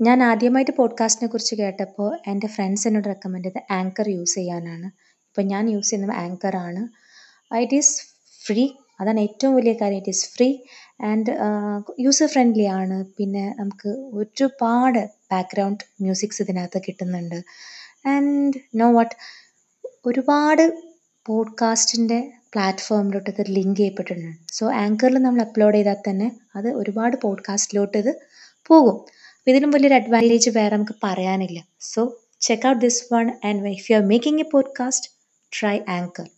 ഞാൻ ആദ്യമായിട്ട് പോഡ്കാസ്റ്റിനെ കുറിച്ച് കേട്ടപ്പോൾ എന്റെ ഫ്രണ്ട്സ് എന്നോട് റെക്കമെൻഡ് ചെയ്ത ആങ്കർ യൂസ് ചെയ്യാനാണ്. ഇപ്പം ഞാൻ യൂസ് ചെയ്യുന്നത് ആങ്കർ ആണ്. ഇറ്റ് ഈസ് ഫ്രീ അതാണ് ഏറ്റവും വലിയ കാര്യം. It is free and user friendly ആണ്. പിന്നെ നമുക്ക് ഒരുപാട് ബാക്ക്ഗ്രൗണ്ട് മ്യൂസിക്സ് ഇതിനകത്ത് കിട്ടുന്നുണ്ട്. ആൻഡ് നോ വാട്ട് ഒരുപാട് പോഡ്കാസ്റ്റിന്റെ പ്ലാറ്റ്ഫോമിലോട്ട് ഇത് ലിങ്ക് ചെയ്യപ്പെട്ടിട്ടുണ്ട്. സോ ആങ്കറിൽ നമ്മൾ അപ്ലോഡ് ചെയ്താൽ തന്നെ അത് ഒരുപാട് പോഡ്കാസ്റ്റിലോട്ട് ഇത് പോകും. അപ്പോൾ ഇതിലും വലിയൊരു അഡ്വാന്റേജ് വേറെ നമുക്ക് പറയാനില്ല. So check out this one and if you are making a podcast try anchor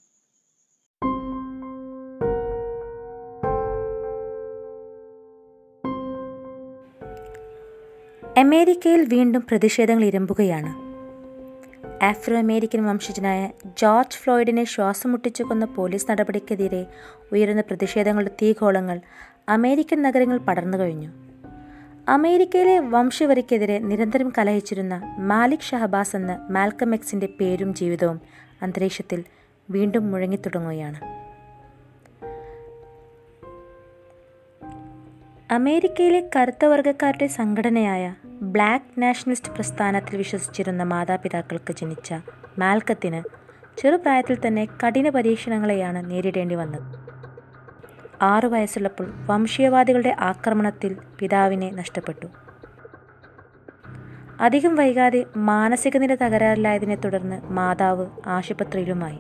അമേരിക്കയിൽ വീണ്ടും പ്രതിഷേധങ്ങൾ ഇരമ്പുകയാണ്. ആഫ്രോ അമേരിക്കൻ വംശജനായ ജോർജ് ഫ്ലോയിഡിനെ ശ്വാസം മുട്ടിച്ചു കൊന്ന പോലീസ് നടപടിക്കെതിരെ ഉയരുന്ന പ്രതിഷേധങ്ങളുടെ തീകോളങ്ങൾ അമേരിക്കൻ നഗരങ്ങൾ പടർന്നു കഴിഞ്ഞു. അമേരിക്കയിലെ വംശവരിക്കെതിരെ നിരന്തരം കലഹിച്ചിരുന്ന മാലിക് ഷഹബാസ് എന്ന മാൽക്കം എക്സിന്റെ പേരും ജീവിതവും അന്തരീക്ഷത്തിൽ വീണ്ടും മുഴങ്ങിത്തുടങ്ങുകയാണ് അമേരിക്കയിലെ കറുത്ത വർഗക്കാരുടെ സംഘടനയായ ബ്ലാക്ക് നാഷണലിസ്റ്റ് പ്രസ്ഥാനത്തിൽ വിശ്വസിച്ചിരുന്ന മാതാപിതാക്കൾക്ക് ജനിച്ച മാൽക്കത്തിന് ചെറുപ്രായത്തിൽ തന്നെ കഠിന പരീക്ഷണങ്ങളെയാണ് നേരിടേണ്ടി വന്നത്. ആറു വയസ്സുള്ളപ്പോൾ വംശീയവാദികളുടെ ആക്രമണത്തിൽ പിതാവിനെ നഷ്ടപ്പെട്ടു. അധികം വൈകാതെ മാനസിക നില തകരാറിലായതിനെ തുടർന്ന് മാതാവ് ആശുപത്രിയിലുമായി.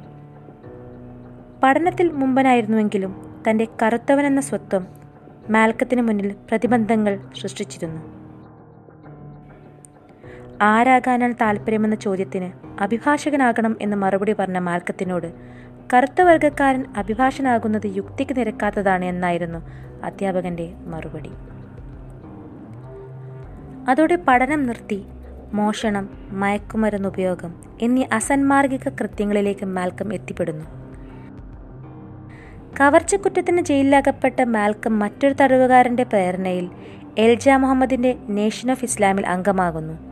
പഠനത്തിൽ മുമ്പനായിരുന്നുവെങ്കിലും തന്റെ കറുത്തവനെന്ന സ്വത്വം മാൽക്കത്തിന് മുന്നിൽ പ്രതിബന്ധങ്ങൾ സൃഷ്ടിച്ചിരുന്നു. ആരാകാനാണ് താല്പര്യമെന്ന ചോദ്യത്തിന് അഭിഭാഷകനാകണം എന്ന് മറുപടി പറഞ്ഞ മാൽക്കത്തിനോട് കറുത്ത വർഗക്കാരൻ അഭിഭാഷകനാകുന്നത് യുക്തിക്ക് നിരക്കാത്തതാണ് എന്നായിരുന്നു അധ്യാപകന്റെ മറുപടി. അതോടെ പഠനം നിർത്തി മോഷണം മയക്കുമരുന്ന് ഉപയോഗം എന്നീ അസന്മാർഗിക കൃത്യങ്ങളിലേക്ക് മാൽക്കം എത്തിപ്പെടുന്നു. കവർച്ചക്കുറ്റത്തിന് ജയിലിലകപ്പെട്ട മാൽക്കം മറ്റൊരു തടവുകാരന്റെ പ്രേരണയിൽ എൽജ മുഹമ്മദിന്റെ നേഷൻ ഓഫ് ഇസ്ലാമിൽ അംഗമാകുന്നു.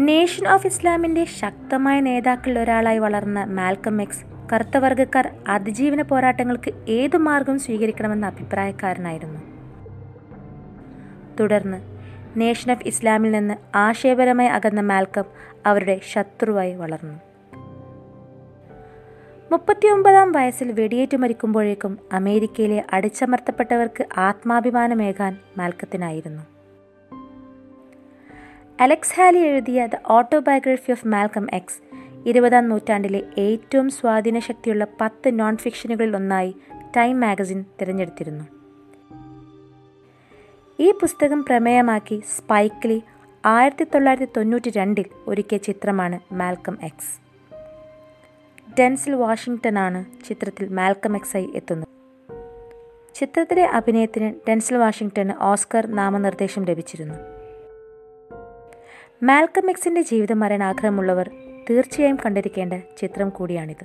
നേഷൻ ഓഫ് ഇസ്ലാമിന്റെ ശക്തമായ നേതാക്കളിൽ ഒരാളായി വളർന്ന മാൽക്കം എക്സ് കറുത്ത വർഗക്കാർ അതിജീവന പോരാട്ടങ്ങൾക്ക് ഏതു മാർഗം സ്വീകരിക്കണമെന്ന അഭിപ്രായക്കാരനായിരുന്നു. തുടർന്ന് നേഷൻ ഓഫ് ഇസ്ലാമിൽ നിന്ന് ആശയപരമായി അകന്ന മാൽക്കം അവരുടെ ശത്രുവായി വളർന്നു. മുപ്പത്തിയൊമ്പതാം വയസ്സിൽ വെടിയേറ്റു മരിക്കുമ്പോഴേക്കും അമേരിക്കയിലെ അടിച്ചമർത്തപ്പെട്ടവർക്ക് ആത്മാഭിമാനമേകാൻ മാൽക്കത്തിനായിരുന്നു. അലക്സ് ഹാലി എഴുതിയ the autobiography of Malcolm X ഇരുപതാം നൂറ്റാണ്ടിലെ ഏറ്റവും സ്വാധീനശക്തിയുള്ള പത്ത് നോൺ ഫിക്ഷനുകളിൽ ഒന്നായി ടൈം മാഗസിൻ തിരഞ്ഞെടുത്തിരുന്നു. ഈ പുസ്തകം പ്രമേയമാക്കി സ്പൈക്കിലി ആയിരത്തി തൊള്ളായിരത്തി തൊണ്ണൂറ്റി രണ്ടിൽ ഒരുക്കിയ ചിത്രമാണ് മാൽക്കം എക്സ്. ഡെൻസിൽ വാഷിംഗ്ടണാണ് ചിത്രത്തിൽ മാൽക്കം എക്സായി എത്തുന്നത്. ചിത്രത്തിലെ അഭിനയത്തിന് ഡെൻസിൽ വാഷിംഗ്ടണ് ഓസ്കർ നാമനിർദ്ദേശം ലഭിച്ചിരുന്നു. മാൽക്കം എക്സിന്റെ ജീവിതം അറിയാൻ ആഗ്രഹമുള്ളവർ തീർച്ചയായും കണ്ടിരിക്കേണ്ട ചിത്രം കൂടിയാണിത്